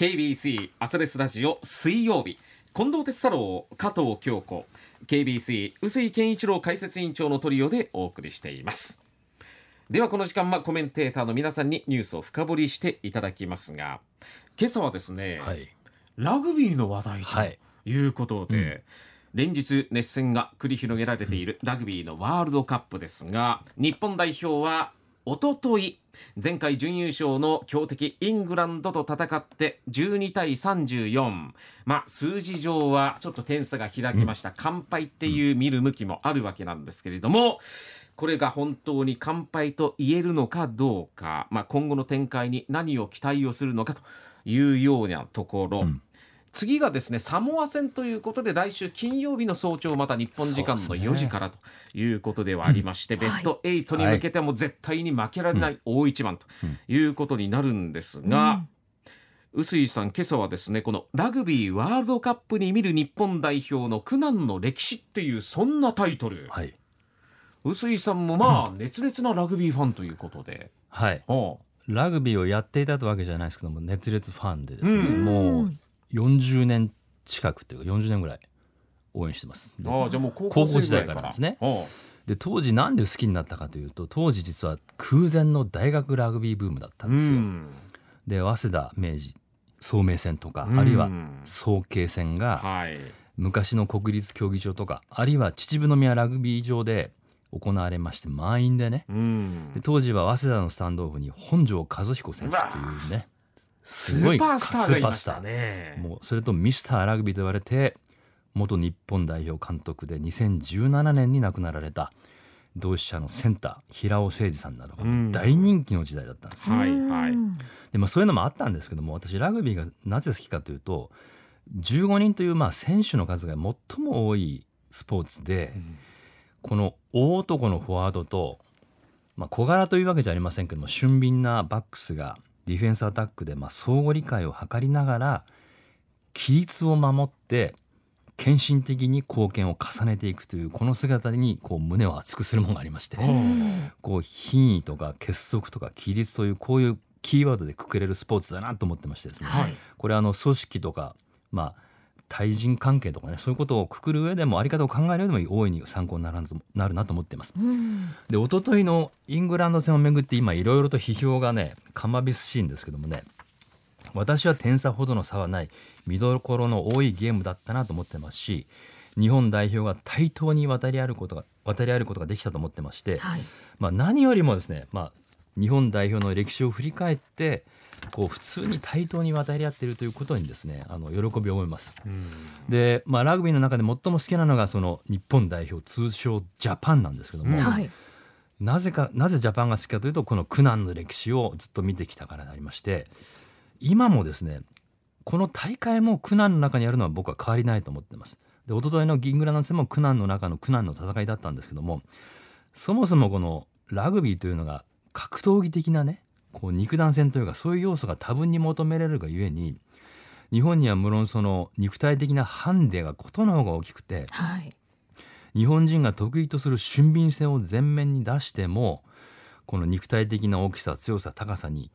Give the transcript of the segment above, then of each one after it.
KBC アスレスラジオ水曜日。近藤哲太郎加藤京子。KBC 臼井健一郎解説委員長のトリオでお送りしています。ではこの時間はコメンテーターの皆さんにニュースを深掘りしていただきますが今朝はですね、はい、ラグビーの話題はい。ということで、うん。連日熱戦が繰り広げられているラグビーのワールドカップですが日本代表はおととい前回準優勝の強敵イングランドと戦って12対34まあ数字上はちょっと点差が開きました、完敗っていう見る向きもあるわけなんですけれどもこれが本当に完敗と言えるのかどうか、まあ、今後の展開に何を期待をするのかというようなところ、うん次がですねサモア戦ということで来週金曜日の早朝また日本時間のそうですね4時からということではありまして、ベスト8に向けても絶対に負けられない大一番ということになるんですが、臼井さん今朝はですねこのラグビーワールドカップに見る日本代表の苦難の歴史っていうそんなタイトル。はい、臼井さんもまあ熱烈なラグビーファンということで、はい、はラグビーをやっていたわけじゃないですけども熱烈ファンでですね、うん。もう40年近くっていうか40年ぐらい応援してます。であじゃあもう高高校時代かかららですね。はで当時なんで好きになったかというと当時実は空前の大学ラグビーブームだったあんですよ。うん。で早稲田明治聡明戦とか、うん。あるいは早慶戦がはい。昔の国立競技場とかあるいは秩父宮ラグビー場で行われまして満員でね。うん。で当時は早稲田のスタンドオフに本庄和彦選手というねスーパースターがいましたスー。パースタね。ーもうそれとミスターラグビーと言われて元日本代表監督で2017年に亡くなられた同志社のセンター平尾誠二さんなどがうん。大人気の時代だったんですよ。はいはい。でまあ、そういうのもあったんですけども私ラグビーがなぜ好きかというと15人というまあ選手の数が最も多いスポーツでこの大男のフォワードと、まあ、小柄というわけじゃありませんけども俊敏なバックスがディフェンスアタックでまあ相互理解を図りながら規律を守って献身的に貢献を重ねていくというこの姿にこう胸を熱くするものがありまして、こう品位とか結束とか規律というこういうキーワードでくくれるスポーツだなと思ってましてですね、はい。これあの組織とかまあ対人関係とかねそういうことをくくる上でもあり方を考える上でも大いに参考になるなとなるなと思っています。うんで一昨日のイングランド戦をめぐって今いろいろと批評がねかまびすしいんですけどもね私は点差ほどの差はない見どころの多いゲームだったなと思ってますし日本代表が対等に渡り合うことが渡り合えることができたと思ってまして、はいまあ、何よりもですね、まあ、日本代表の歴史を振り返ってこう普通に対等に渡り合っているということにですねあの喜びを思います。で、まあ、ラグビーの中で最も好きなのがその日本代表通称ジャパンなんですけども、うんはいなぜかなぜジャパンが好きかというとこの苦難の歴史をずっと見てきたからでありまして今もですねこの大会も苦難の中にあるのは僕は変わりないと思っています。で一昨日のギングランド戦も苦難の中の苦難の戦いだったんですけどもそもそもこのラグビーというのが格闘技的なねこう肉弾戦というかそういう要素が多分に求められるがゆえに日本には無論その肉体的なハンデがことの方が大きくてはい。日本人が得意とする俊敏性を前面に出してもこの肉体的な大きさ強さ高さに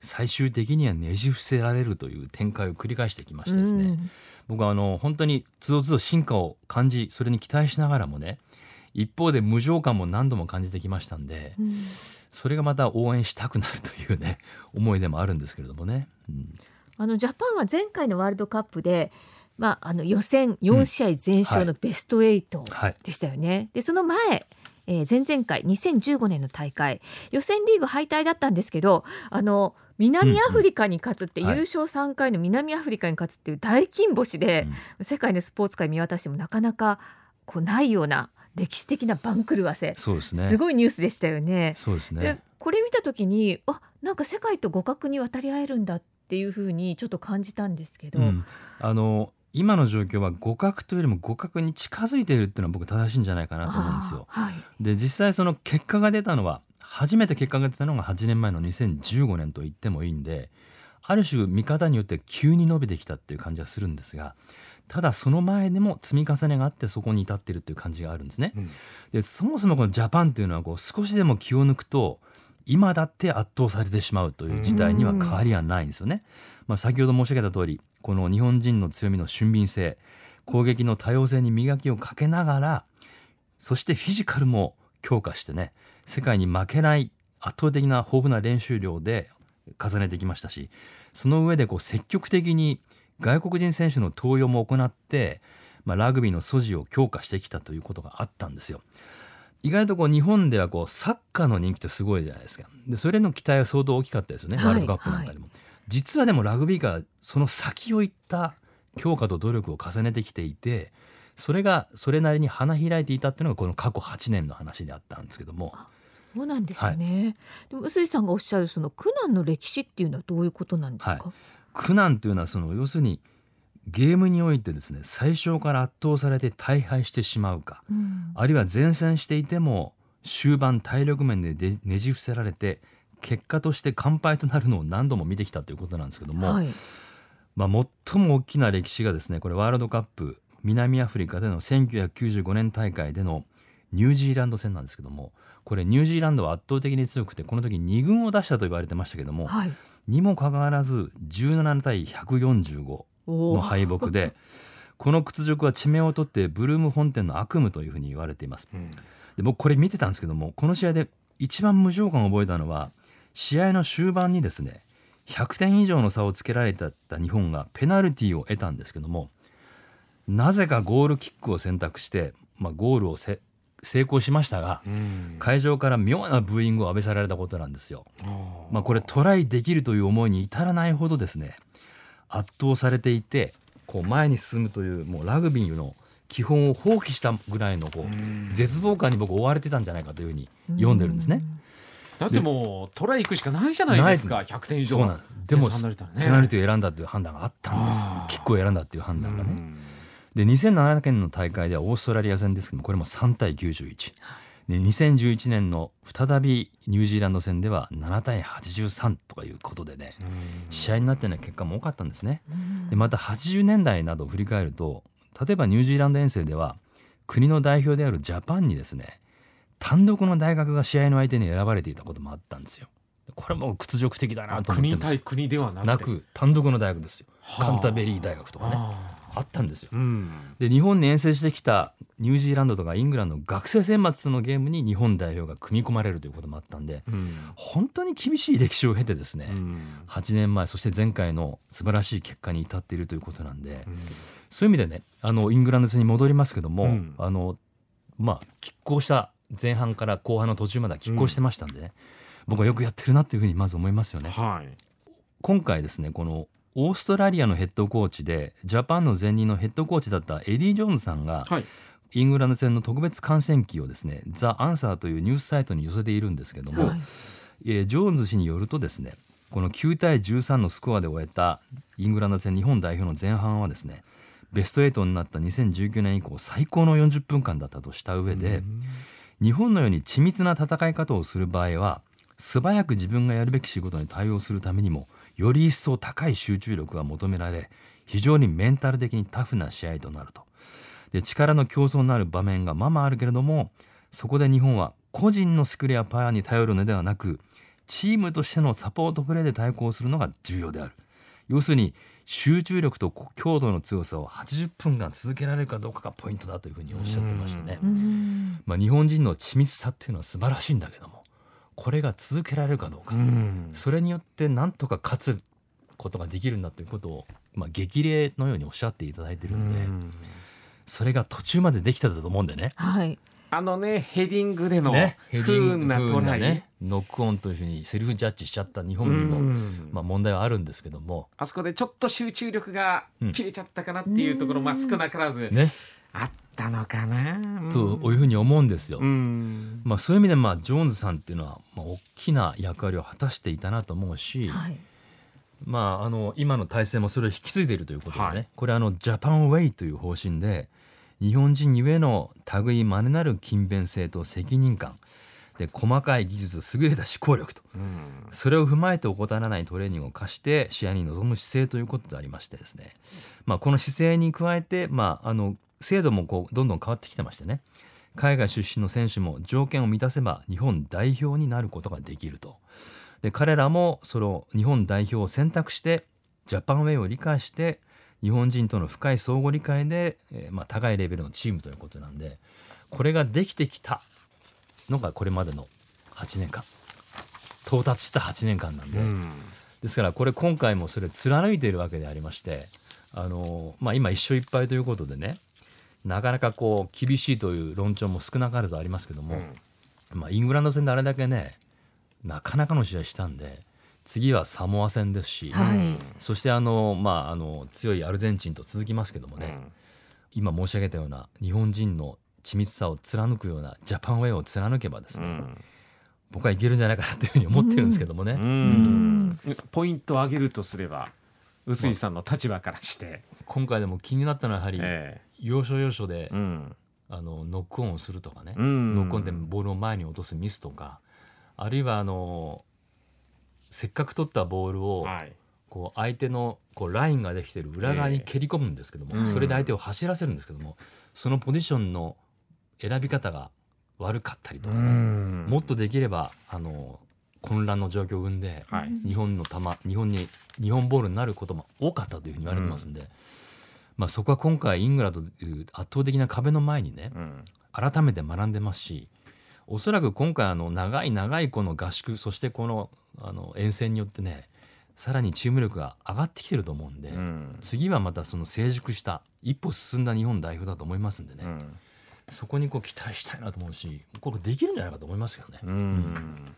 最終的にはねじ伏せられるという展開を繰り返してきましてですね、うん。僕はあの本当につどつど進化を感じそれに期待しながらもね一方で無情感も何度も感じてきましたんでうんそれがまた応援したくなるというね 思いでもあるんですけれどもね。うん。あのジャパンは前回のワールドカップで、まあ、あの予選4試合全勝のベスト8はい。でしたよね。でその前えー前々回2015年の大会予選リーグ敗退だったんですけどあの南アフリカに勝つって、うんうん。はい。優勝3回の南アフリカに勝つっていう大金星で、世界のスポーツ界見渡してもなかなかこうないような歴史的な番狂わせ、そうですね。すごいニュースでしたよね。でそうですね。これ見た時にあなんか世界と互角に渡り合えるんだっていうふうにちょっと感じたんですけど、うん。あの今の状況は互角というよりも互角に近づいているっていうのは僕正しいんじゃないかなと思うんですよ。はい。で実際その結果が出たのは初めて結果が出たのが8年前の2015年と言ってもいいんである種見方によって急に伸びてきたっていう感じはするんですがただその前でも積み重ねがあってそこに至っているっていう感じがあるんですね。うんでそもそもこのジャパンっていうのはこう少しでも気を抜くと今だって圧倒されてしまうという事態には変わりはないんですよね。まあ、先ほど申し上げた通りこの日本人の強みの俊敏性攻撃の多様性に磨きをかけながらそしてフィジカルも強化してね世界に負けない圧倒的な豊富な練習量で重ねてきましたしその上でこう積極的に外国人選手の登用も行って、まあ、ラグビーの素地を強化してきたということがあったんですよ。意外とこう日本ではこうサッカーの人気ってすごいじゃないですか。でそれの期待は相当大きかったですよね、はい、ワールドカップなんかでも、はい、実はでもラグビーがその先を行った強化と努力を重ねてきていてそれがそれなりに花開いていたっていうのがこの過去8年の話であったんですけども。そうなんですね、はい、でも臼井さんがおっしゃるその苦難の歴史っていうのはどういうことなんですか、はい、苦難というのはその要するにゲームにおいてですね最初から圧倒されて大敗してしまうか、うん、あるいは前線していても終盤体力面でねじ伏せられて結果として完敗となるのを何度も見てきたということなんですけども、はい、まあ、最も大きな歴史がですねこれワールドカップ南アフリカでの1995年大会でのニュージーランド戦なんですけどもこれニュージーランドは圧倒的に強くてこの時2軍を出したと言われてましたけども、はい、にもかかわらず17対145の敗北で この屈辱は地名を取ってブルーム本店の悪夢というふうに言われています。うん、で僕これ見てたんですけどもこの試合で一番無情感を覚えたのは試合の終盤にですね100点以上の差をつけられた日本がペナルティーを得たんですけどもなぜかゴールキックを選択して、まあ、ゴールを成功しましたが、会場から妙なブーイングを浴びせられたことなんですよ。まあ、これトライできるという思いに至らないほどですね圧倒されていてこう前に進むというもうラグビーの基本を放棄したぐらいのこう絶望感に僕追われてたんじゃないかというふうに読んでるんですね。だってもうトライ行くしかないじゃないですか100点以上。でもペナルティを選んだという判断があったんです。キックを選んだっていう判断がね。で2007年の大会ではオーストラリア戦ですけどもこれも3対91で2011年の再びニュージーランド戦では7対83とかいうことでね試合になってない結果も多かったんですね。でまた80年代などを振り返ると例えばニュージーランド遠征では国の代表であるジャパンにですね単独の大学が試合の相手に選ばれていたこともあったんですよ。これも屈辱的だなと思って国対国ではなく単独の大学ですよ。カンタベリー大学とかねあったんですよ、うん、で日本に遠征してきたニュージーランドとかイングランド学生選抜のゲームに日本代表が組み込まれるということもあったんで、うん、本当に厳しい歴史を経てですね、うん、8年前そして前回の素晴らしい結果に至っているということなんで、うん、そういう意味でねあのイングランド戦に戻りますけども、あのまあ拮抗した前半から後半の途中までは拮抗してましたんでね、僕はよくやってるなっていうふうにまず思いますよね。はい、今回ですねこのオーストラリアのヘッドコーチでジャパンの前任のヘッドコーチだったエディ・ジョーンズさんが、はい、イングランド戦の特別観戦記をですねザ・アンサーというニュースサイトに寄せているんですけども、はい、えジョーンズ氏によるとですねこの9対13のスコアで終えたイングランド戦日本代表の前半はですねベスト8になった2019年以降最高の40分間だったとした上で、日本のように緻密な戦い方をする場合は素早く自分がやるべき仕事に対応するためにもより一層高い集中力が求められ非常にメンタル的にタフな試合となると。で力の競争になる場面がままあるけれどもそこで日本は個人のスクリアパワーに頼るのではなくチームとしてのサポートプレーで対抗するのが重要である。要するに集中力と強度の強さを80分間続けられるかどうかがポイントだというふうにおっしゃってましたね。まあ、日本人の緻密さっていうのは素晴らしいんだけどもこれが続けられるかどうか、うん、それによってなんとか勝つことができるんだということを、まあ、激励のようにおっしゃっていただいてるんで、うん、それが途中までできたと思うんでね。はい。あのねヘディングでの、ね、不運なトライ、ね、ノックオンというふうにセルフジャッジしちゃった日本にも、まあ、問題はあるんですけども。あそこでちょっと集中力が切れちゃったかなっていうところ、まあ、少なからず、ね、あったのかな、というふうに思うんですよ。まあ、そういう意味で、まあ、ジョーンズさんっていうのは、まあ、大きな役割を果たしていたなと思うし、はい、まあ、あの今の体制もそれを引き継いでいるということでね、はい、これあのジャパンウェイという方針で日本人ゆえの類まれなる勤勉性と責任感で細かい技術優れた思考力と、うん、それを踏まえて怠らないトレーニングを課して試合に臨む姿勢ということでありましてですね、まあ、この姿勢に加えて、まあ、あの制度もこうどんどん変わってきてましてね。海外出身の選手も条件を満たせば日本代表になることができると。で彼らもその日本代表を選択してジャパンウェイを理解して日本人との深い相互理解で、えーまあ、高いレベルのチームということなんでこれができてきたのがこれまでの8年間。到達した8年間なんで、うん。ですからこれ今回もそれ貫いているわけでありましてあの、まあ、今一勝一敗ということでねなかなかこう厳しいという論調も少なからずありますけども、まあ、イングランド戦であれだけねなかなかの試合したんで次はサモア戦ですし、はい。そしてあの、まあ、あの強いアルゼンチンと続きますけどもね、今申し上げたような日本人の緻密さを貫くようなジャパンウェイを貫けばですね、うん。僕はいけるんじゃないかなというふうに思ってるんですけどもね。うん。ポイントを上げるとすれば臼井さんの立場からして、今回でも気になったのはやはりえ要所要所でえうん。あのノックオンをするとかね、うん。ノックオンでボールを前に落とすミスとかあるいはあのせっかく取ったボールをはい。こう相手のこうラインができてる裏側に蹴り込むんですけども、ええ。うん。それで相手を走らせるんですけどもそのポジションの選び方が悪かったりとかね、ももっとできればあの混乱の状況を生んではい。日本の球日本に日本ボールになることも多かったというふうに言われてますんで、まあ、そこは今回イングランドという圧倒的な壁の前にねうん。改めて学んでますしおそらく今回あの長い長いこの合宿そしてこのあの遠征によってねさらにチーム力が上がってきてると思うんで、うん。次はまたその成熟した一歩進んだ日本代表だと思いますんでね、うん。そこにこう期待したいなと思うしこれできるんじゃないかと思いますけどね。うん。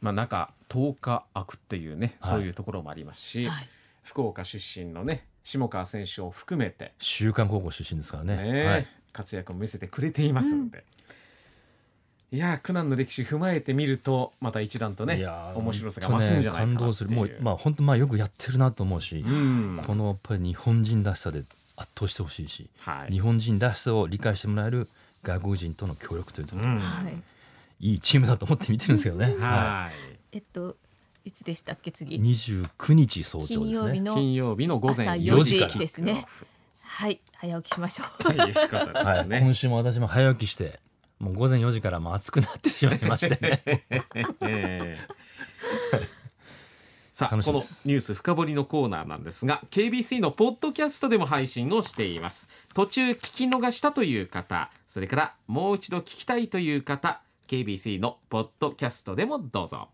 まあ中10日空くっていうね、はい。そういうところもありますし、はい。福岡出身のね下川選手を含めて。週刊高校出身ですからね。ね、はい、活躍を見せてくれていますので、いやー苦難の歴史踏まえてみるとまた一段とねいやー面白さが増すんじゃないかなっていう。本当ね感動する。もうまあ本当まあよくやってるなと思うし、うん。このやっぱり日本人らしさで圧倒してほしいし、はい。日本人らしさを理解してもらえる外国人との協力というところ、うん。はい。いいチームだと思って見てるんですけどね。ははい。えっといつでしたっけい、次29日早朝金ですね。曜日の金曜日の午前朝4 4時時ですね。はい早起きしましょう。はい、ね。今週も私も早起きしてもう午前4時からもう暑くなってしまいまして。ね ええ。さあこのニュース深掘りのコーナーなんですが KBC のポッドキャストでも配信をしています。途中聞き逃したという方それからもう一度聞きたいという方 KBC のポッドキャストでもどうぞ